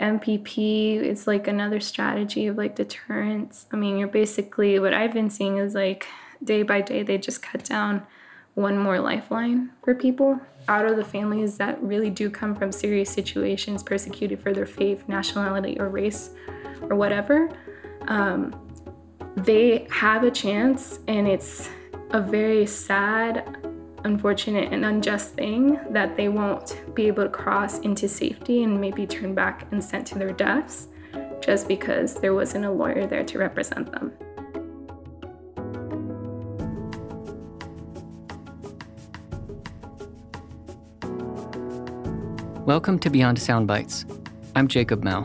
MPP is like another strategy of like deterrence. I mean, you're basically what I've been seeing is like day by day they just cut down one more lifeline for people out of the families that really do come from serious situations, persecuted for their faith, nationality, or race, or whatever. Um, they have a chance, and it's a very sad unfortunate and unjust thing that they won't be able to cross into safety and maybe turn back and sent to their deaths just because there wasn't a lawyer there to represent them. Welcome to Beyond Soundbites. I'm Jacob Mell.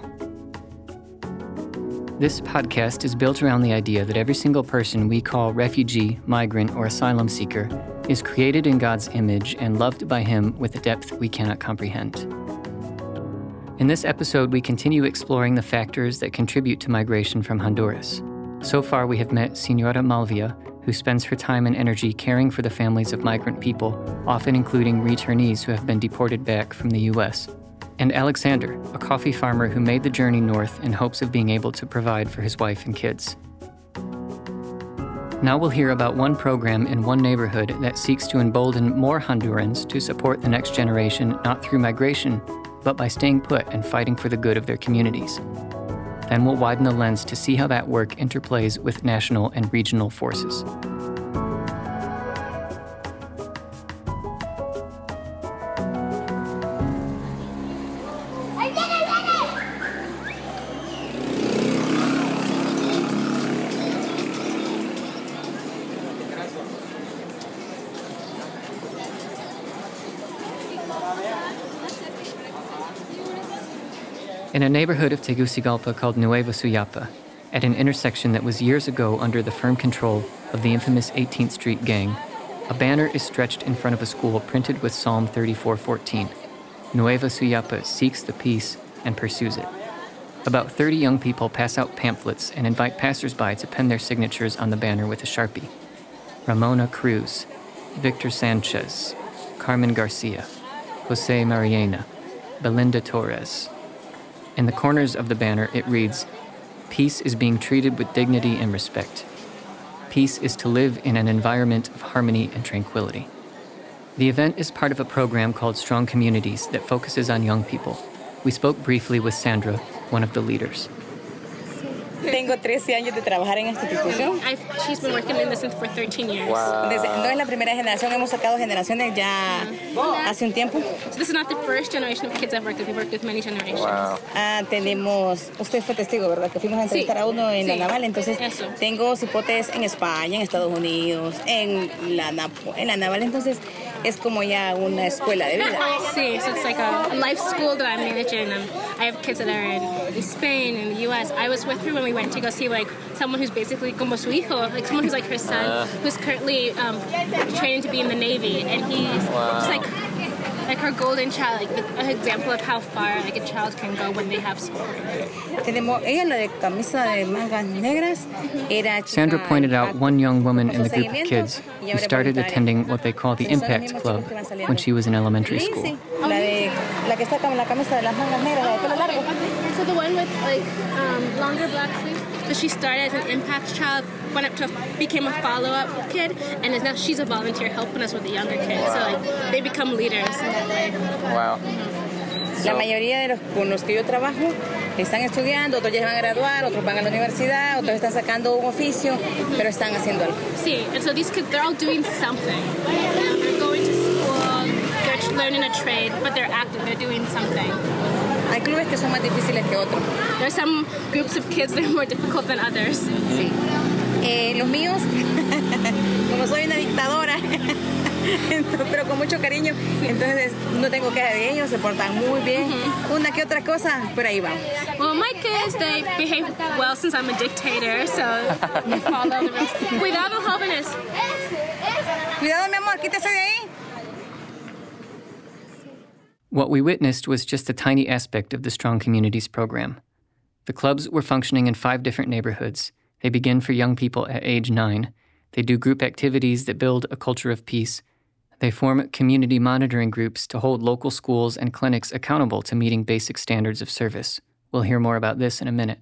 This podcast is built around the idea that every single person we call refugee, migrant, or asylum seeker is created in God's image and loved by Him with a depth we cannot comprehend. In this episode, we continue exploring the factors that contribute to migration from Honduras. So far, we have met Senora Malvia, who spends her time and energy caring for the families of migrant people, often including returnees who have been deported back from the U.S and Alexander, a coffee farmer who made the journey north in hopes of being able to provide for his wife and kids. Now we'll hear about one program in one neighborhood that seeks to embolden more Hondurans to support the next generation not through migration, but by staying put and fighting for the good of their communities. Then we'll widen the lens to see how that work interplays with national and regional forces. Neighborhood of Tegucigalpa called Nueva Suyapa, at an intersection that was years ago under the firm control of the infamous 18th Street Gang, a banner is stretched in front of a school printed with Psalm 34:14. Nueva Suyapa seeks the peace and pursues it. About 30 young people pass out pamphlets and invite passersby to pen their signatures on the banner with a Sharpie. Ramona Cruz, Victor Sanchez, Carmen Garcia, Jose Mariana, Belinda Torres, in the corners of the banner, it reads Peace is being treated with dignity and respect. Peace is to live in an environment of harmony and tranquility. The event is part of a program called Strong Communities that focuses on young people. We spoke briefly with Sandra, one of the leaders. Tengo 13 años de trabajar en esta institución. I've, she's been working in this for 13 years. Wow. Desde, no es la primera generación, hemos sacado generaciones ya yeah. hace un tiempo. So this is not the first generation of kids I've worked with. We've worked with many generations. Wow. Ah, tenemos, usted fue testigo, ¿verdad? Que fuimos a entrevistar sí. a uno en sí. la naval. Entonces, Eso. tengo cipotes en España, en Estados Unidos, en la, en la naval. Entonces, es como ya una escuela de vida. Sí, so it's like a, a life school that I'm managing. And I have kids that are in, in Spain, in the U.S. I was with her when we went to go see like someone who's basically como su hijo, like someone who's like her son, uh, who's currently um, training to be in the Navy, and he's wow. just like like her golden child, like an example of how far like a child can go when they have support. Sandra pointed out one young woman in the group of kids who started attending what they call the Impact Club when she was in elementary school. So the one with like um, longer black sleeves. So she started as an impact child, went up to became a follow up kid, and is now she's a volunteer helping us with the younger kids. Wow. So like they become leaders in that way. Wow. La mayoría de los con los que yo trabajo están estudiando, otros ya van a graduar, otros van a la universidad, otros están sacando un oficio, pero están haciendo algo. Sí, and so these kids, they're all doing something. They're going to school, they're learning a trade, but they're active, they're doing something. Hay clubes que son más difíciles que otros. There's some groups of kids that are more difficult than others. Sí. Eh, los míos, como soy una dictadora, pero con mucho cariño, entonces no tengo queja de ellos, se portan muy bien. Una que otra cosa, pero ahí vamos. Well, my kids, they behave well since I'm a dictator, so they follow the rules. Cuidado, jóvenes. Cuidado, mi amor, quítese de ahí. What we witnessed was just a tiny aspect of the Strong Communities program. The clubs were functioning in five different neighborhoods. They begin for young people at age nine. They do group activities that build a culture of peace. They form community monitoring groups to hold local schools and clinics accountable to meeting basic standards of service, We'll hear more about this in a minute.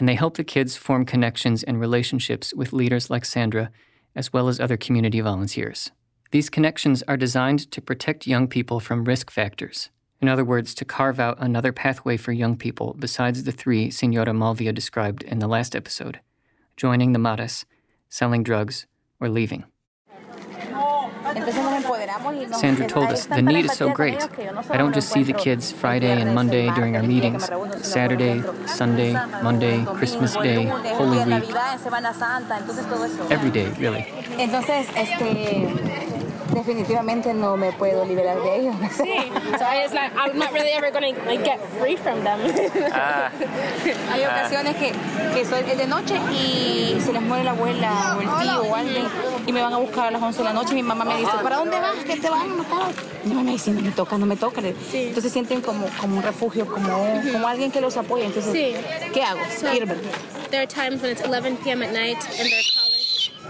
And they help the kids form connections and relationships with leaders like Sandra, as well as other community volunteers. These connections are designed to protect young people from risk factors. In other words, to carve out another pathway for young people besides the three Senora Malvia described in the last episode joining the Maras, selling drugs, or leaving. Sandra told us the need is so great. I don't just see the kids Friday and Monday during our meetings, Saturday, Sunday, Monday, Christmas Day, Holy Week. Every day, really. Definitivamente no me puedo liberar de ellos. Sí, so it's not, I'm not really ever going to like, get free from them. Ah. Hay ocasiones que, que soy de noche y se les muere la abuela o el tío o alguien y me van a buscar a las 11 de la noche y mi mamá me dice, ¿para dónde vas? Que te van a matar. Y mi mamá me dice, no me toca, no me toca. Sí. Entonces sienten como, como un refugio, como, como alguien que los apoya. Entonces, sí. ¿qué hago? So, Irme. There are times when it's 11 p.m. at night and they're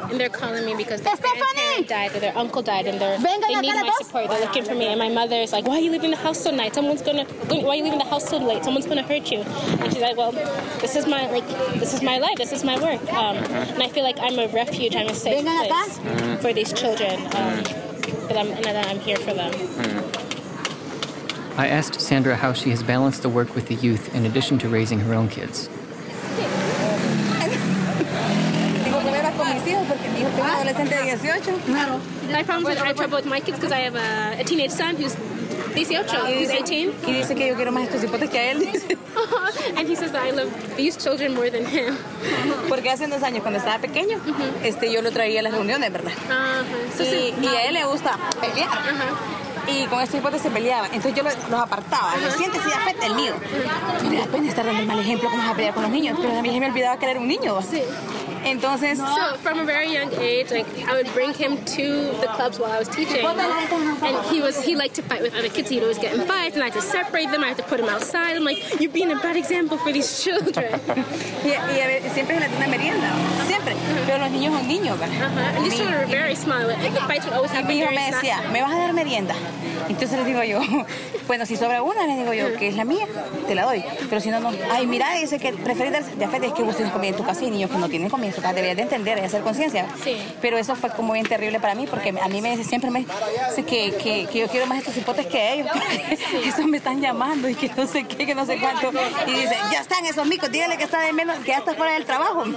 and they're calling me because their grandparent died or their uncle died and they're, they need my support. They're looking for me. And my mother is like, why are you leaving the house so night? Someone's gonna, why are you leaving the house so late? Someone's gonna hurt you. And she's like, well, this is my, like, this is my life. This is my work. Um, and I feel like I'm a refuge. I'm a safe place for these children. Um, but I'm, and I'm here for them. I asked Sandra how she has balanced the work with the youth in addition to raising her own kids. Adolescente de 18. Claro. I found that I trouble with my kids because I have a, a, teenage son who's 18, he's 18. Y dice que yo quiero más estos hipotes que a él. and he says that I love these children more than him. Porque hace dos años, cuando estaba pequeño, uh -huh. este, yo lo traía a las reuniones, ¿verdad? Uh -huh. so, y, y, a él le gusta pelear. Uh -huh. Y con estos hipotes se peleaba. Entonces yo los, apartaba. Uh -huh. Siéntese y afecta el mío. Me da pena estar dando el mal ejemplo cómo vas a pelear con los niños. Pero a mí se me olvidaba que era un niño. Sí. Entonces, so from a very young age, like I would bring him to the clubs while I was teaching, and he was he liked to fight with other kids. He'd always get in fights, and I had to separate them. I had to put him outside. I'm like, you're being a bad example for these children. yeah, yeah, siempre se le una merienda, siempre. Pero los niños son niños, ¿verdad? And these children are very small. Like, the fights would always happen. Mi hijo me decía, ¿me vas a dar merienda? Entonces les digo yo, bueno, si sobra una, les digo yo, que es la mía, te la doy. Pero si no, no. Ay, mira, dice que preferís ya es que vos tenés comida en tu casa y niños que no tienen comida en su casa. Deberías de entender y hacer conciencia. Sí. Pero eso fue como bien terrible para mí porque a mí me dice, siempre me dice que, que, que yo quiero más estos hipotes que ellos. Esos me están llamando y que no sé qué, que no sé cuánto. Y dice, ya están esos micos, dígale que está de menos, que ya está fuera del trabajo.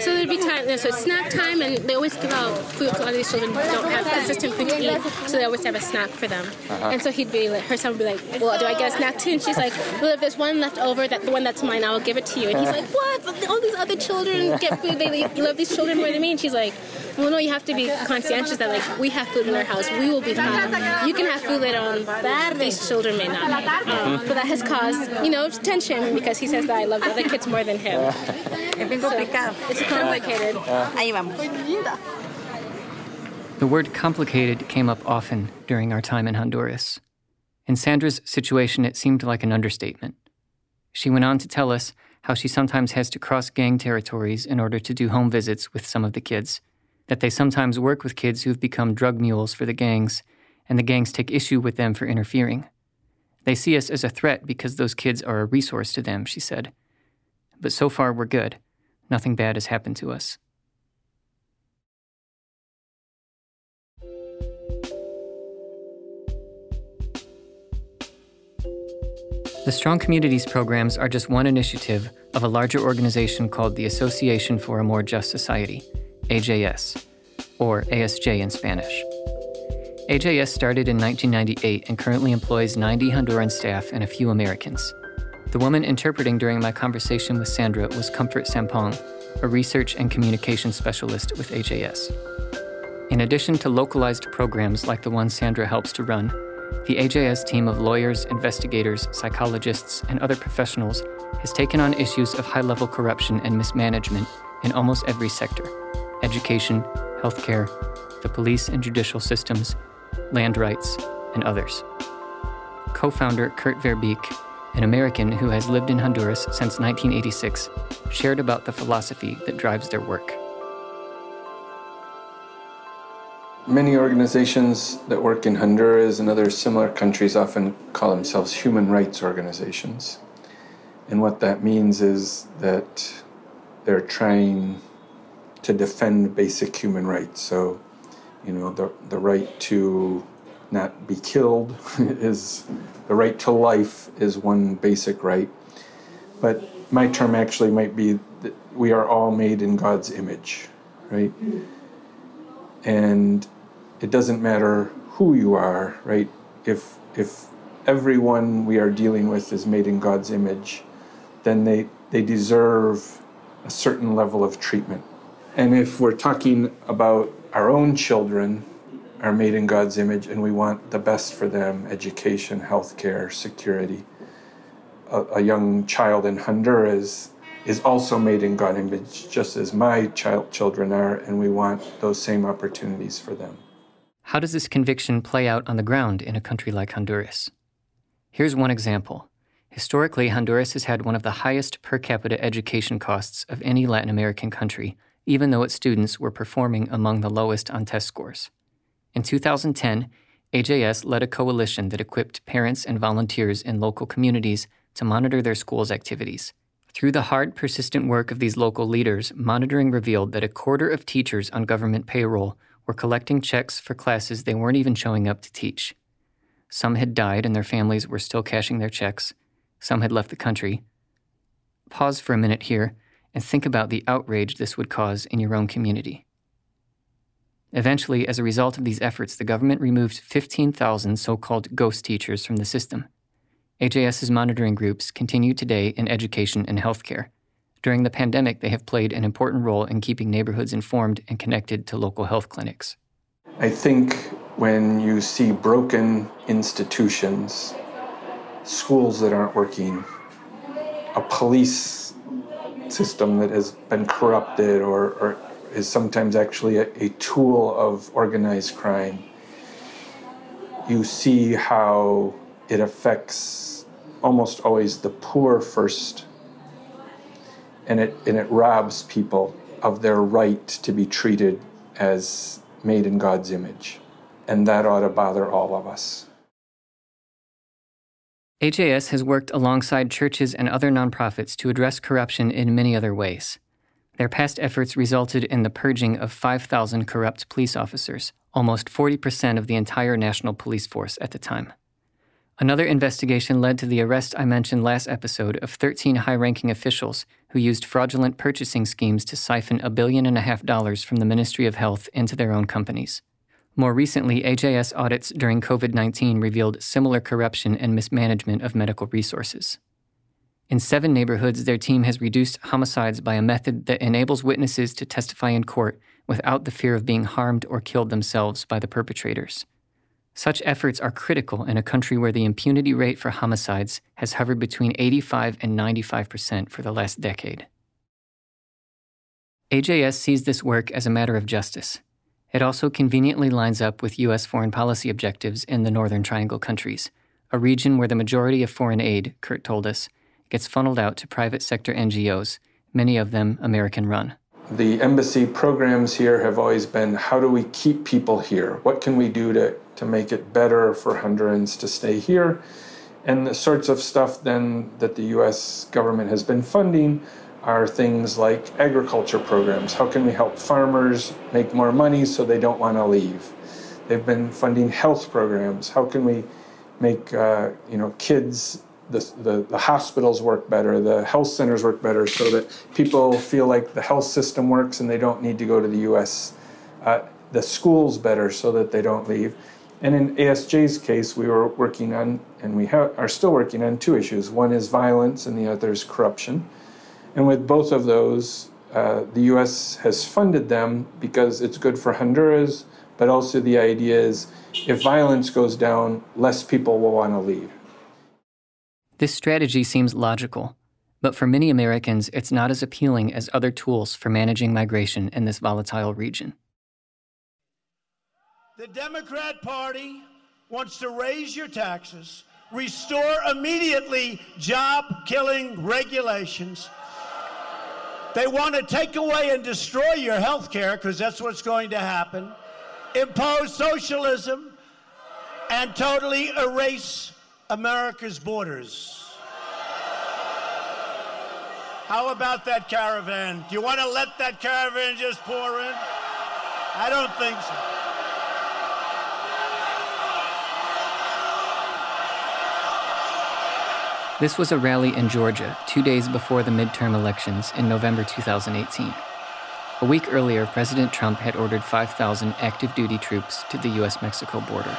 So there'd be time, so snack time and they always give out food. A lot of these children don't have consistent food to eat, so they always have a snack for them. Uh-huh. And so he'd be like, her son would be like, well, do I get a snack too? And she's like, well, if there's one left over, that the one that's mine, I will give it to you. And he's like, what? But all these other children get food. They, they love these children more than me. And she's like, well, no, you have to be conscientious that like we have food in our house. We will be fine. You can have food later on. These children may not. Um, but that has caused, you know, tension because he says that I love the other kids more than him. So, it's complicated. Ahí vamos. The word complicated came up often during our time in Honduras. In Sandra's situation, it seemed like an understatement. She went on to tell us how she sometimes has to cross gang territories in order to do home visits with some of the kids, that they sometimes work with kids who've become drug mules for the gangs, and the gangs take issue with them for interfering. They see us as a threat because those kids are a resource to them, she said. But so far, we're good. Nothing bad has happened to us. The Strong Communities programs are just one initiative of a larger organization called the Association for a More Just Society, AJS, or ASJ in Spanish. AJS started in 1998 and currently employs 90 Honduran staff and a few Americans. The woman interpreting during my conversation with Sandra was Comfort Sampong, a research and communication specialist with AJS. In addition to localized programs like the one Sandra helps to run, the AJS team of lawyers, investigators, psychologists, and other professionals has taken on issues of high level corruption and mismanagement in almost every sector education, healthcare, the police and judicial systems, land rights, and others. Co founder Kurt Ver Beek, an American who has lived in Honduras since 1986, shared about the philosophy that drives their work. Many organizations that work in Honduras and other similar countries often call themselves human rights organizations. And what that means is that they're trying to defend basic human rights. So, you know, the, the right to not be killed is the right to life is one basic right. But my term actually might be that we are all made in God's image, right? And it doesn't matter who you are, right? If if everyone we are dealing with is made in God's image, then they they deserve a certain level of treatment. And if we're talking about our own children are made in God's image and we want the best for them, education, healthcare, security. A, a young child in Honduras is also made in God's image, just as my child children are, and we want those same opportunities for them. How does this conviction play out on the ground in a country like Honduras? Here's one example. Historically, Honduras has had one of the highest per capita education costs of any Latin American country, even though its students were performing among the lowest on test scores. In 2010, AJS led a coalition that equipped parents and volunteers in local communities to monitor their schools' activities. Through the hard, persistent work of these local leaders, monitoring revealed that a quarter of teachers on government payroll were collecting checks for classes they weren't even showing up to teach. Some had died and their families were still cashing their checks. Some had left the country. Pause for a minute here and think about the outrage this would cause in your own community. Eventually, as a result of these efforts, the government removed 15,000 so called ghost teachers from the system. AJS's monitoring groups continue today in education and healthcare. During the pandemic, they have played an important role in keeping neighborhoods informed and connected to local health clinics. I think when you see broken institutions, schools that aren't working, a police system that has been corrupted or, or is sometimes actually a, a tool of organized crime, you see how it affects almost always the poor first and it and it robs people of their right to be treated as made in God's image. And that ought to bother all of us. AJS has worked alongside churches and other nonprofits to address corruption in many other ways. Their past efforts resulted in the purging of 5,000 corrupt police officers, almost 40% of the entire national police force at the time. Another investigation led to the arrest I mentioned last episode of 13 high ranking officials who used fraudulent purchasing schemes to siphon a billion and a half dollars from the Ministry of Health into their own companies. More recently, AJS audits during COVID 19 revealed similar corruption and mismanagement of medical resources. In seven neighborhoods, their team has reduced homicides by a method that enables witnesses to testify in court without the fear of being harmed or killed themselves by the perpetrators. Such efforts are critical in a country where the impunity rate for homicides has hovered between 85 and 95 percent for the last decade. AJS sees this work as a matter of justice. It also conveniently lines up with U.S. foreign policy objectives in the Northern Triangle countries, a region where the majority of foreign aid, Kurt told us, gets funneled out to private sector NGOs, many of them American run the embassy programs here have always been how do we keep people here? What can we do to, to make it better for Hondurans to stay here? And the sorts of stuff then that the US government has been funding are things like agriculture programs. How can we help farmers make more money so they don't want to leave? They've been funding health programs. How can we make uh, you know kids the, the, the, hospitals work better, the health centers work better, so that people feel like the health system works and they don't need to go to the US. Uh, the schools better so that they don't leave. And in ASJ's case, we were working on, and we ha- are still working on two issues. One is violence, and the other is corruption. And with both of those, uh, the US has funded them because it's good for Honduras, but also the idea is if violence goes down, less people will want to leave. This strategy seems logical, but for many Americans, it's not as appealing as other tools for managing migration in this volatile region. The Democrat Party wants to raise your taxes, restore immediately job killing regulations. They want to take away and destroy your health care because that's what's going to happen, impose socialism, and totally erase America's borders. How about that caravan? Do you want to let that caravan just pour in? I don't think so. This was a rally in Georgia two days before the midterm elections in November 2018. A week earlier, President Trump had ordered 5,000 active duty troops to the U.S. Mexico border.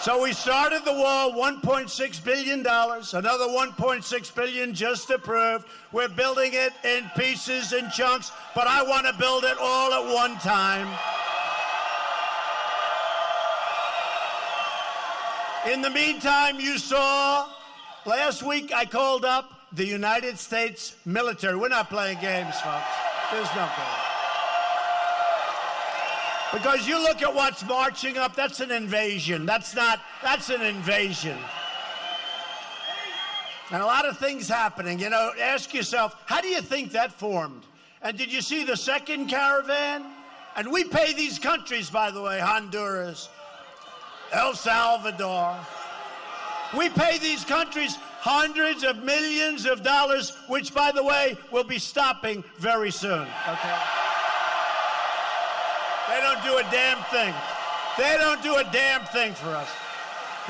So we started the wall, $1.6 billion, another 1.6 billion just approved. We're building it in pieces and chunks, but I want to build it all at one time. In the meantime, you saw last week I called up the United States military. We're not playing games, folks. There's no game. Because you look at what's marching up, that's an invasion. That's not, that's an invasion. And a lot of things happening. You know, ask yourself, how do you think that formed? And did you see the second caravan? And we pay these countries, by the way, Honduras, El Salvador. We pay these countries hundreds of millions of dollars, which, by the way, will be stopping very soon. Okay? They don't do a damn thing. They don't do a damn thing for us.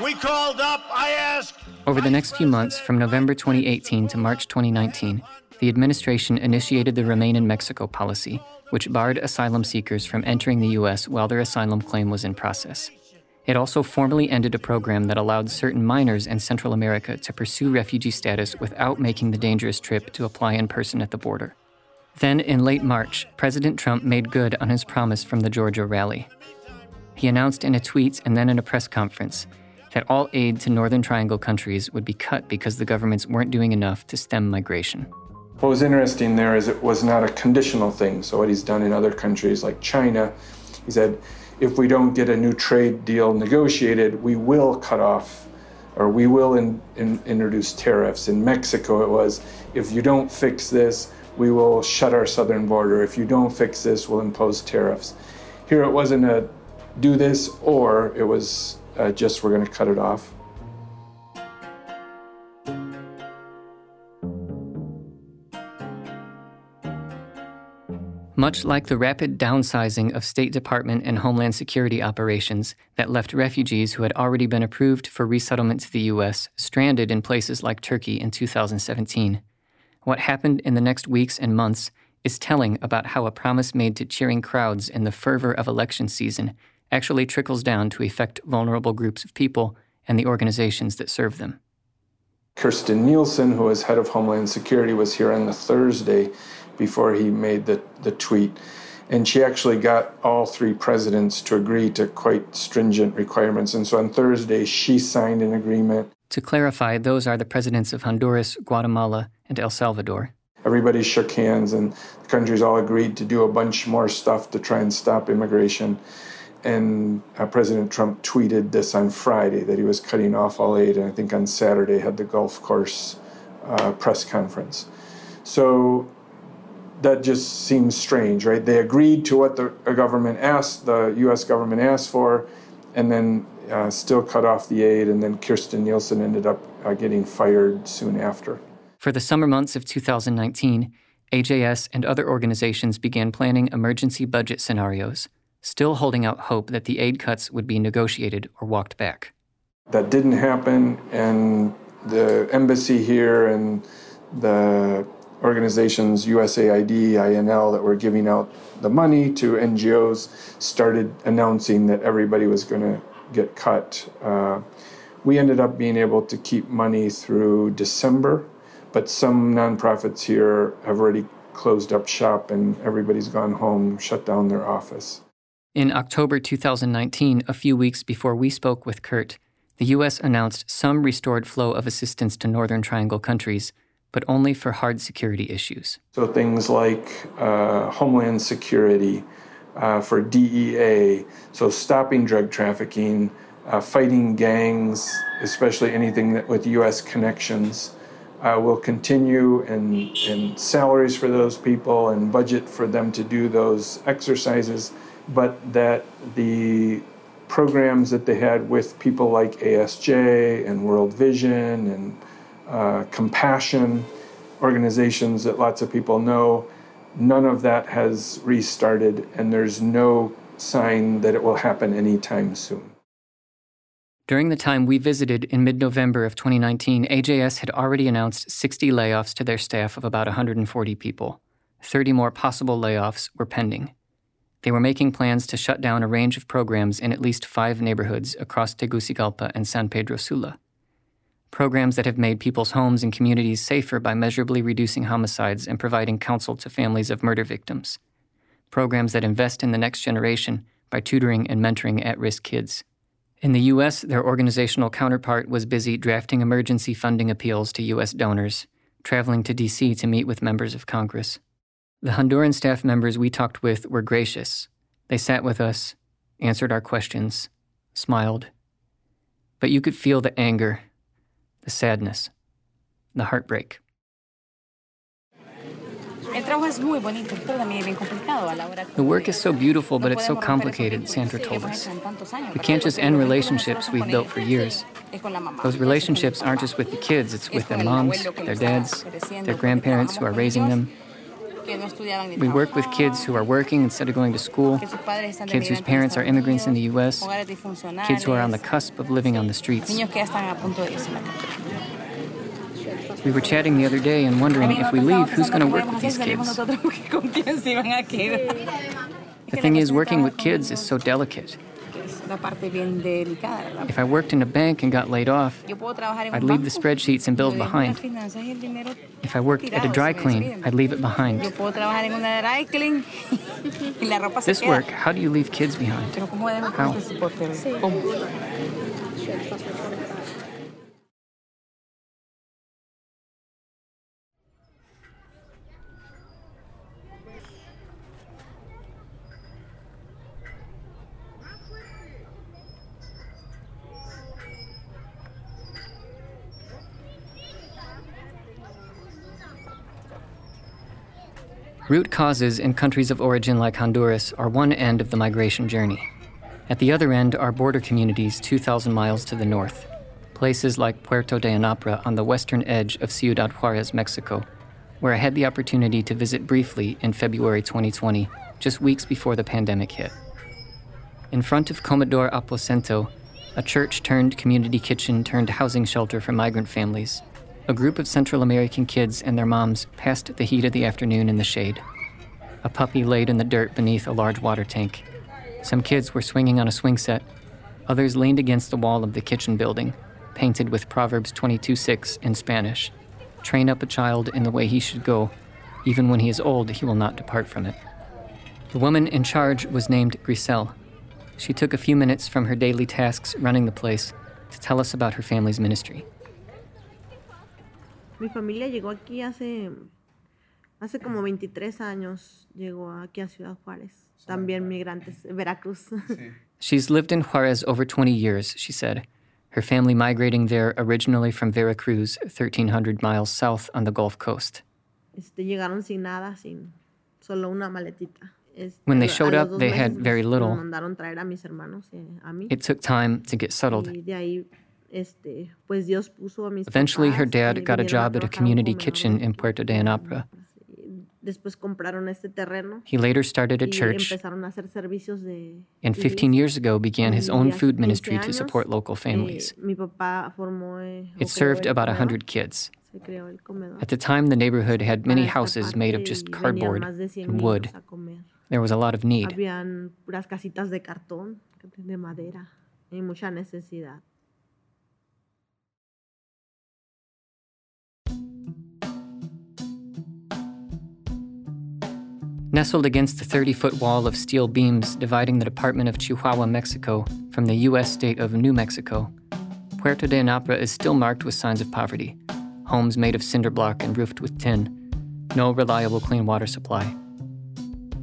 We called up, I asked. Over the next few months, from November 2018 to March 2019, the administration initiated the Remain in Mexico policy, which barred asylum seekers from entering the U.S. while their asylum claim was in process. It also formally ended a program that allowed certain minors in Central America to pursue refugee status without making the dangerous trip to apply in person at the border. Then, in late March, President Trump made good on his promise from the Georgia rally. He announced in a tweet and then in a press conference that all aid to Northern Triangle countries would be cut because the governments weren't doing enough to stem migration. What was interesting there is it was not a conditional thing. So, what he's done in other countries like China, he said, if we don't get a new trade deal negotiated, we will cut off or we will in, in, introduce tariffs. In Mexico, it was, if you don't fix this, we will shut our southern border. If you don't fix this, we'll impose tariffs. Here it wasn't a do this or it was uh, just we're going to cut it off. Much like the rapid downsizing of State Department and Homeland Security operations that left refugees who had already been approved for resettlement to the U.S. stranded in places like Turkey in 2017. What happened in the next weeks and months is telling about how a promise made to cheering crowds in the fervor of election season actually trickles down to affect vulnerable groups of people and the organizations that serve them. Kirstjen Nielsen, who was head of Homeland Security, was here on the Thursday before he made the, the tweet. And she actually got all three presidents to agree to quite stringent requirements. And so on Thursday, she signed an agreement. To clarify, those are the presidents of Honduras, Guatemala, and El Salvador. Everybody shook hands, and the countries all agreed to do a bunch more stuff to try and stop immigration. And uh, President Trump tweeted this on Friday that he was cutting off all aid, and I think on Saturday had the golf course uh, press conference. So that just seems strange, right? They agreed to what the government asked, the U.S. government asked for, and then uh, still cut off the aid, and then Kirstjen Nielsen ended up uh, getting fired soon after. For the summer months of 2019, AJS and other organizations began planning emergency budget scenarios, still holding out hope that the aid cuts would be negotiated or walked back. That didn't happen, and the embassy here and the organizations, USAID, INL, that were giving out the money to NGOs, started announcing that everybody was going to get cut. Uh, we ended up being able to keep money through December, but some nonprofits here have already closed up shop and everybody's gone home, shut down their office. In October 2019, a few weeks before we spoke with Kurt, the U.S. announced some restored flow of assistance to Northern Triangle countries but only for hard security issues. So things like uh, homeland security, uh, for DEA, so stopping drug trafficking, uh, fighting gangs, especially anything that with U.S. connections. Uh, will continue and, and salaries for those people and budget for them to do those exercises, but that the programs that they had with people like ASJ and World Vision and uh, compassion organizations that lots of people know, none of that has restarted, and there's no sign that it will happen anytime soon. During the time we visited in mid November of 2019, AJS had already announced 60 layoffs to their staff of about 140 people. 30 more possible layoffs were pending. They were making plans to shut down a range of programs in at least five neighborhoods across Tegucigalpa and San Pedro Sula. Programs that have made people's homes and communities safer by measurably reducing homicides and providing counsel to families of murder victims. Programs that invest in the next generation by tutoring and mentoring at risk kids. In the U.S., their organizational counterpart was busy drafting emergency funding appeals to U.S. donors, traveling to D.C. to meet with members of Congress. The Honduran staff members we talked with were gracious. They sat with us, answered our questions, smiled. But you could feel the anger, the sadness, the heartbreak. The work is so beautiful, but it's so complicated, Sandra told us. We can't just end relationships we've built for years. Those relationships aren't just with the kids, it's with their moms, their dads, their grandparents who are raising them. We work with kids who are working instead of going to school, kids whose parents are immigrants in the U.S., kids who are on the cusp of living on the streets. We were chatting the other day and wondering if we leave, who's going to work with these kids? The thing is, working with kids is so delicate. If I worked in a bank and got laid off, I'd leave the spreadsheets and bills behind. If I worked at a dry clean, I'd leave it behind. This work, how do you leave kids behind? How? Root causes in countries of origin like Honduras are one end of the migration journey. At the other end are border communities 2,000 miles to the north, places like Puerto de Anapra on the western edge of Ciudad Juarez, Mexico, where I had the opportunity to visit briefly in February 2020, just weeks before the pandemic hit. In front of Comedor Aposento, a church turned community kitchen turned housing shelter for migrant families, a group of Central American kids and their moms passed the heat of the afternoon in the shade. A puppy laid in the dirt beneath a large water tank. Some kids were swinging on a swing set. Others leaned against the wall of the kitchen building, painted with Proverbs 22:6 in Spanish. Train up a child in the way he should go. Even when he is old, he will not depart from it. The woman in charge was named Grisel. She took a few minutes from her daily tasks running the place to tell us about her family's ministry. Mi familia llegó aquí hace, hace como 23 años, llegó aquí a Ciudad Juárez. También migrantes, Veracruz. She's lived in Juarez over 20 years, she said. Her family migrating there originally from Veracruz, 1,300 miles south on the Gulf Coast. Este, llegaron sin nada, sin solo una maletita. Este, when they showed up, they had very little. Hermanos, eh, it took time to get settled. Eventually, her dad got a job at a community kitchen in Puerto de Anapra. He later started a church and 15 years ago began his own food ministry to support local families. It served about 100 kids. At the time, the neighborhood had many houses made of just cardboard and wood. There was a lot of need. Nestled against the 30 foot wall of steel beams dividing the Department of Chihuahua, Mexico, from the U.S. state of New Mexico, Puerto de Anapra is still marked with signs of poverty homes made of cinder block and roofed with tin, no reliable clean water supply.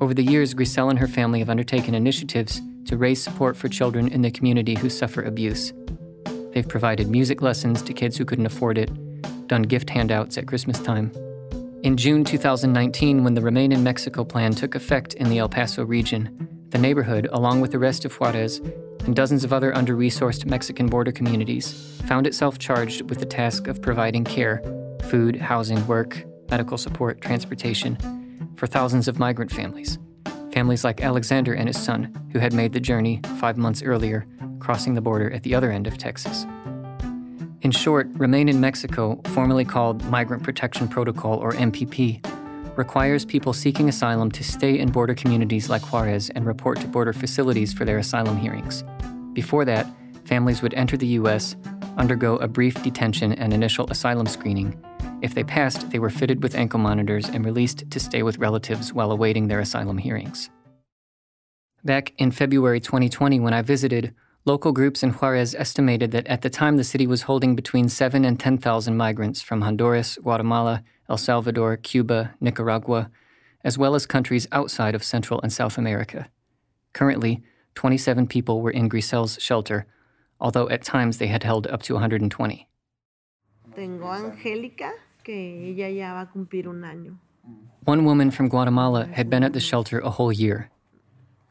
Over the years, Grisel and her family have undertaken initiatives to raise support for children in the community who suffer abuse. They've provided music lessons to kids who couldn't afford it, done gift handouts at Christmas time, in June 2019, when the Remain in Mexico plan took effect in the El Paso region, the neighborhood, along with the rest of Juarez and dozens of other under resourced Mexican border communities, found itself charged with the task of providing care food, housing, work medical support, transportation for thousands of migrant families. Families like Alexander and his son, who had made the journey five months earlier, crossing the border at the other end of Texas. In short, Remain in Mexico, formerly called Migrant Protection Protocol or MPP, requires people seeking asylum to stay in border communities like Juarez and report to border facilities for their asylum hearings. Before that, families would enter the U.S., undergo a brief detention and initial asylum screening. If they passed, they were fitted with ankle monitors and released to stay with relatives while awaiting their asylum hearings. Back in February 2020, when I visited, local groups in Juarez estimated that at the time the city was holding between 7 and 10,000 migrants from Honduras, Guatemala, El Salvador, Cuba, Nicaragua, as well as countries outside of Central and South America. Currently, 27 people were in Grisel's shelter, although at times they had held up to 120. Tengo Angélica, que ella ya va a cumplir un año. One woman from Guatemala had been at the shelter a whole year.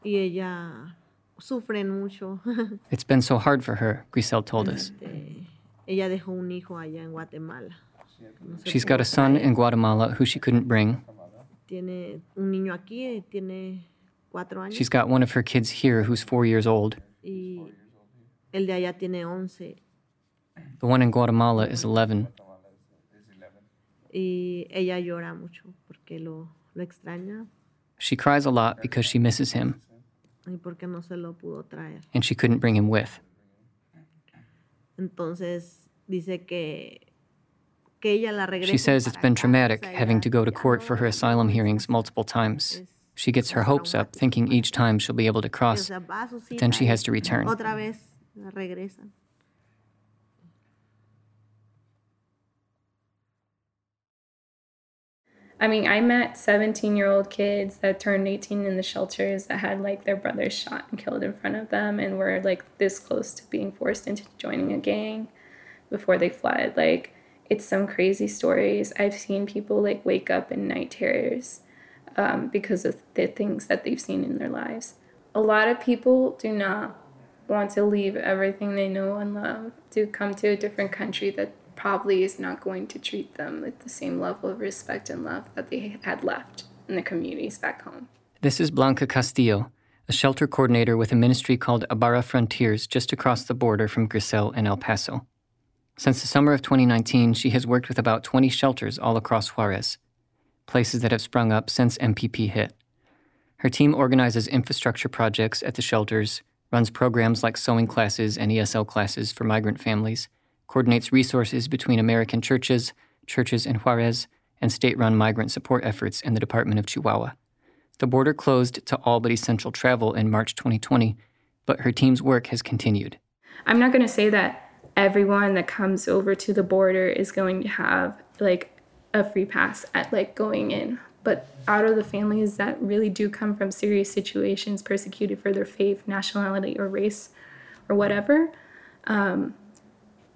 Y ella sufren mucho. It's been so hard for her, Grisel told us. Ella dejó un hijo allá en Guatemala. She's got a son in Guatemala who she couldn't bring. Tiene un niño aquí, tiene cuatro años. She's got one of her kids here who's four years old. y el de allá tiene 11. The one in Guatemala is 11. Y ella llora mucho porque lo, lo extraña She cries a lot because she misses him y porque no se lo pudo traer. and she couldn't bring him with. Entonces dice que, que ella la regresa. She says it's been traumatic having to go to court for her asylum hearings multiple times. She gets her hopes up, thinking each time she'll be able to cross, then she has to return. Otra vez la regresan. I mean, I met 17 year old kids that turned 18 in the shelters that had like their brothers shot and killed in front of them and were like this close to being forced into joining a gang before they fled. Like, it's some crazy stories. I've seen people like wake up in night terrors um, because of the things that they've seen in their lives. A lot of people do not want to leave everything they know and love to come to a different country that probably is not going to treat them with the same level of respect and love that they had left in the communities back home. This is Blanca Castillo, a shelter coordinator with a ministry called Ibarra Frontiers just across the border from Grisel and El Paso. Since the summer of 2019, she has worked with about 20 shelters all across Juarez, places that have sprung up since MPP hit. Her team organizes infrastructure projects at the shelters, runs programs like sewing classes and ESL classes for migrant families, coordinates resources between American churches, churches in Juarez, and state run migrant support efforts in the Department of Chihuahua. The border closed to all but essential travel in March 2020, but her team's work has continued. I'm not going to say that everyone that comes over to the border is going to have like a free pass at like going in but out of the families that really do come from serious situations persecuted for their faith nationality or race or whatever um,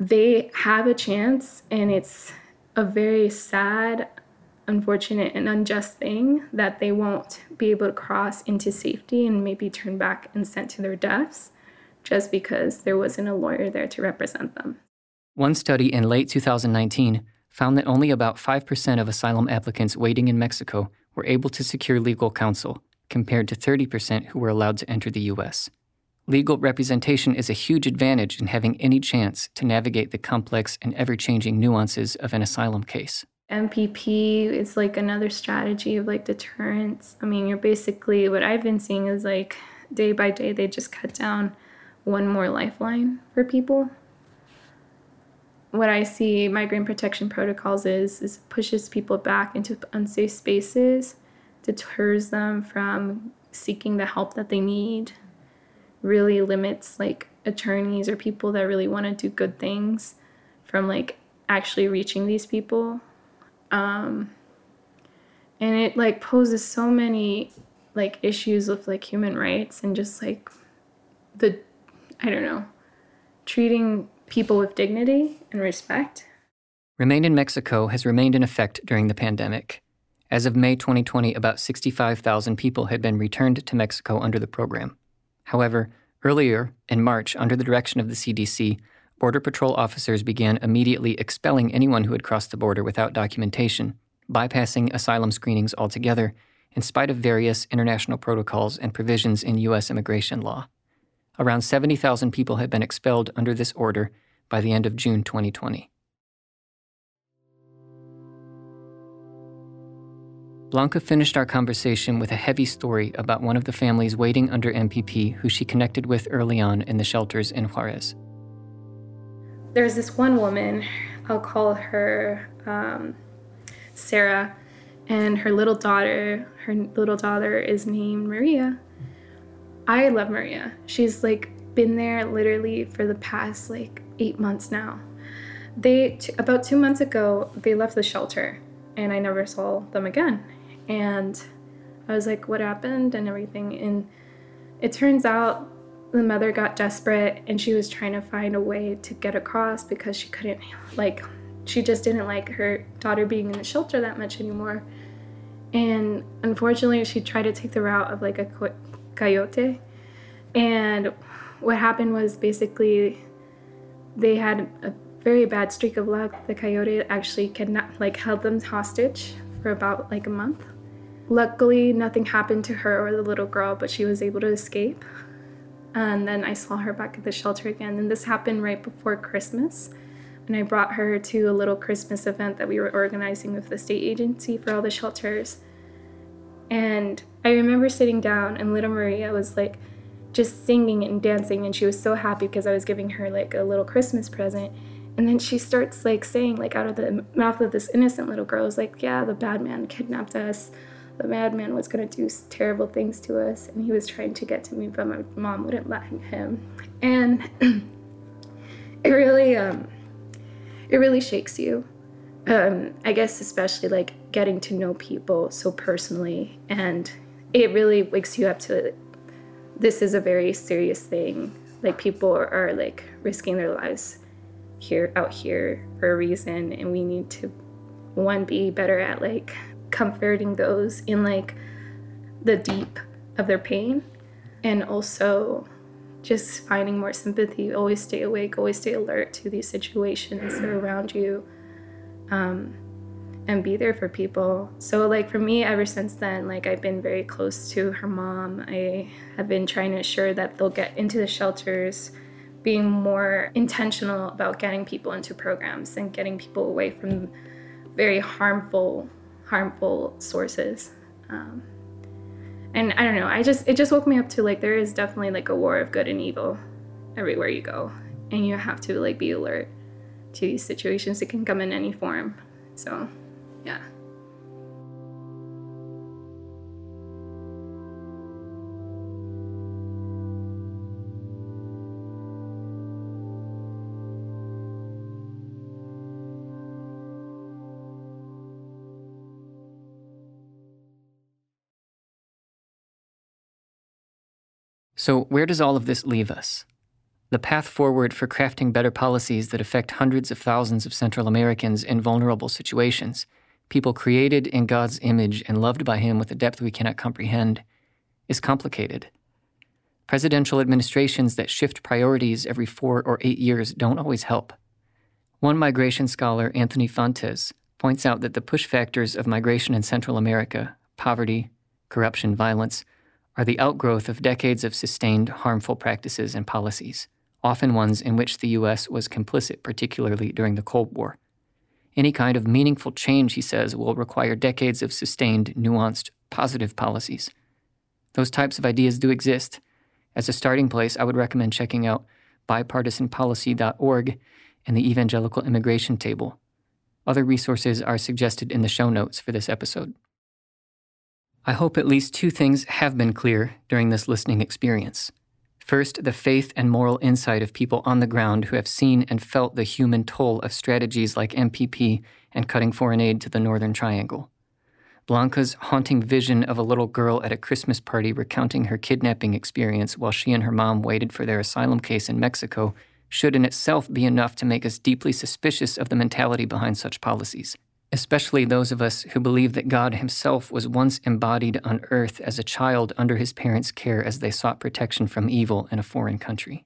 they have a chance and it's a very sad unfortunate and unjust thing that they won't be able to cross into safety and maybe turn back and sent to their deaths just because there wasn't a lawyer there to represent them. One study in late 2019 found that only about 5% of asylum applicants waiting in Mexico were able to secure legal counsel, compared to 30% who were allowed to enter the U.S. Legal representation is a huge advantage in having any chance to navigate the complex and ever changing nuances of an asylum case. MPP is like another strategy of like deterrence. I mean, you're basically what I've been seeing is like day by day they just cut down one more lifeline for people. What I see migrant protection protocols is is pushes people back into unsafe spaces, deters them from seeking the help that they need, really limits like attorneys or people that really want to do good things from like actually reaching these people um, and it like poses so many like issues with like human rights and just like the i don't know treating people with dignity and respect Remain in Mexico has remained in effect during the pandemic. As of May 2020, about 65,000 people had been returned to Mexico under the program. However, earlier in March, under the direction of the CDC, Border Patrol officers began immediately expelling anyone who had crossed the border without documentation, bypassing asylum screenings altogether, in spite of various international protocols and provisions in U.S. immigration law. Around 70,000 people had been expelled under this order by the end of June 2020. Blanca finished our conversation with a heavy story about one of the families waiting under MPP who she connected with early on in the shelters in Juarez. There's this one woman, I'll call her um, Sarah, and her little daughter, her little daughter is named Maria. I love Maria. She's like been there literally for the past like eight months now. They, t- about two months ago, they left the shelter and I never saw them again. And I was like, what happened and everything. And it turns out the mother got desperate and she was trying to find a way to get across because she couldn't, like, she just didn't like her daughter being in the shelter that much anymore. And unfortunately, she tried to take the route of like a coyote. And what happened was basically they had a very bad streak of luck. The coyote actually kidnapped, like, held them hostage for about like a month. Luckily, nothing happened to her or the little girl, but she was able to escape. And then I saw her back at the shelter again. And this happened right before Christmas. And I brought her to a little Christmas event that we were organizing with the state agency for all the shelters. And I remember sitting down, and little Maria was like just singing and dancing. And she was so happy because I was giving her like a little Christmas present. And then she starts like saying, like out of the mouth of this innocent little girl, is like, yeah, the bad man kidnapped us the madman was going to do terrible things to us and he was trying to get to me but my mom wouldn't let him. And it really um it really shakes you. Um i guess especially like getting to know people so personally and it really wakes you up to this is a very serious thing. Like people are, are like risking their lives here out here for a reason and we need to one be better at like comforting those in like the deep of their pain. And also just finding more sympathy. Always stay awake always stay alert to these situations that are around you um, and be there for people. So like for me ever since then like i've been very close to her mom. I have been trying to ensure that they'll get into the shelters being more intentional about getting people into programs and getting people away from very harmful harmful sources. Um, and I don't know, I just, it just woke me up to like, there is definitely like a war of good and evil everywhere you go. And you have to like be alert to these situations. It can come in any form. So, yeah. So, where does all of this leave us? The path forward for crafting better policies that affect hundreds of thousands of Central Americans in vulnerable situations, people created in God's image and loved by Him with a depth we cannot comprehend, is complicated. Presidential administrations that shift priorities every four or eight years don't always help. One migration scholar, Anthony Fontes, points out that the push factors of migration in Central America poverty, corruption, violence are the outgrowth of decades of sustained harmful practices and policies, often ones in which the U.S. was complicit, particularly during the Cold War. Any kind of meaningful change, he says, will require decades of sustained, nuanced, positive policies. Those types of ideas do exist. As a starting place, I would recommend checking out bipartisanpolicy.org and the Evangelical Immigration Table. Other resources are suggested in the show notes for this episode. I hope at least two things have been clear during this listening experience. First, the faith and moral insight of people on the ground who have seen and felt the human toll of strategies like MPP and cutting foreign aid to the Northern Triangle. Blanca's haunting vision of a little girl at a Christmas party recounting her kidnapping experience while she and her mom waited for their asylum case in Mexico should in itself be enough to make us deeply suspicious of the mentality behind such policies especially those of us who believe that God Himself was once embodied on earth as a child under His parents' care as they sought protection from evil in a foreign country.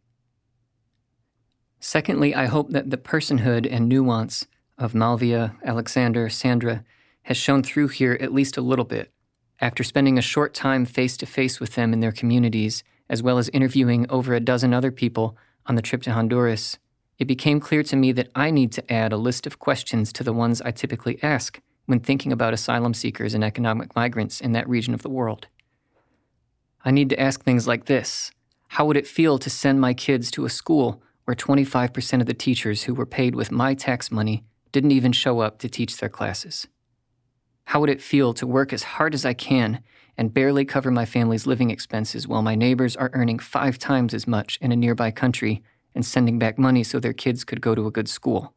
Secondly, I hope that the personhood and nuance of Malvia, Alexander, Sandra has shown through here at least a little bit. After spending a short time face to face with them in their communities, as well as interviewing over a dozen other people on the trip to Honduras, it became clear to me that I need to add a list of questions to the ones I typically ask when thinking about asylum seekers and economic migrants in that region of the world. I need to ask things like this How would it feel to send my kids to a school where 25% of the teachers who were paid with my tax money didn't even show up to teach their classes? How would it feel to work as hard as I can and barely cover my family's living expenses while my neighbors are earning five times as much in a nearby country and sending back money so their kids could go to a good school?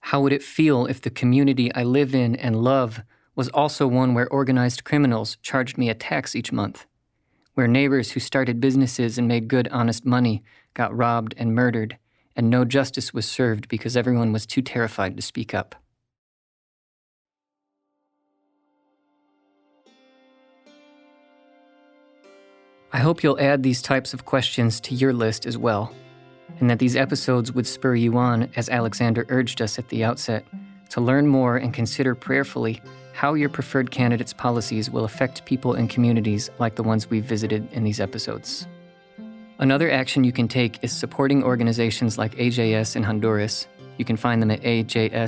How would it feel if the community I live in and love was also one where organized criminals charged me a tax each month? Where neighbors who started businesses and made good, honest money got robbed and murdered, and no justice was served because everyone was too terrified to speak up? I hope you'll add these types of questions to your list as well, and that these episodes would spur you on, as Alexander urged us at the outset, to learn more and consider prayerfully how your preferred candidate's policies will affect people and communities like the ones we've visited in these episodes. Another action you can take is supporting organizations like AJS in Honduras. You can find them at ajs.us.org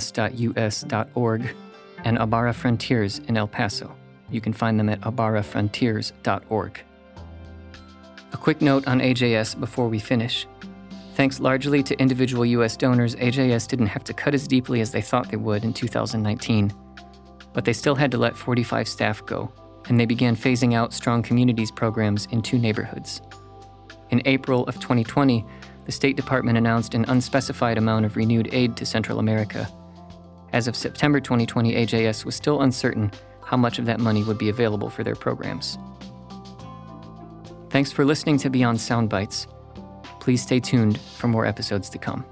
and Abara Frontiers in El Paso. You can find them at abarafrontiers.org. A quick note on AJS before we finish. Thanks largely to individual US donors, AJS didn't have to cut as deeply as they thought they would in 2019. But they still had to let 45 staff go, and they began phasing out Strong Communities programs in two neighborhoods. In April of 2020, the State Department announced an unspecified amount of renewed aid to Central America. As of September 2020, AJS was still uncertain how much of that money would be available for their programs. Thanks for listening to Beyond Soundbites. Please stay tuned for more episodes to come.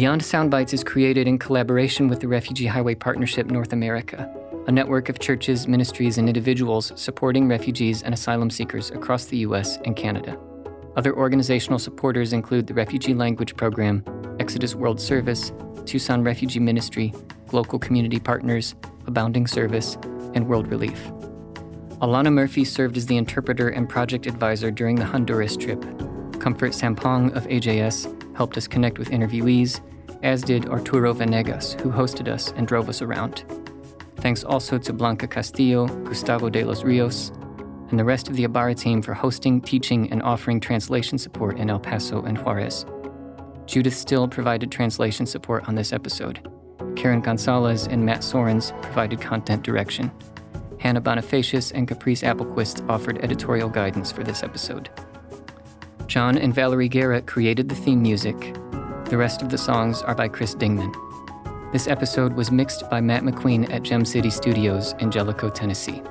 Beyond Soundbites is created in collaboration with the Refugee Highway Partnership North America, a network of churches, ministries, and individuals supporting refugees and asylum seekers across the U.S. and Canada. Other organizational supporters include the Refugee Language Program, Exodus World Service, Tucson Refugee Ministry, local Community Partners, Abounding Service, and World Relief. Alana Murphy served as the interpreter and project advisor during the Honduras trip. Comfort Sampong of AJS helped us connect with interviewees, as did Arturo Venegas, who hosted us and drove us around. Thanks also to Blanca Castillo, Gustavo de los Rios, and the rest of the Abara team for hosting, teaching, and offering translation support in El Paso and Juarez. Judith Still provided translation support on this episode. Karen Gonzalez and Matt Soerens provided content direction. Hannah Bonifacius and Caprice Applequist offered editorial guidance for this episode. John and Valerie Garrett created the theme music. The rest of the songs are by Chris Dingman. This episode was mixed by Matt McQueen at Gem City Studios in Jellico, Tennessee.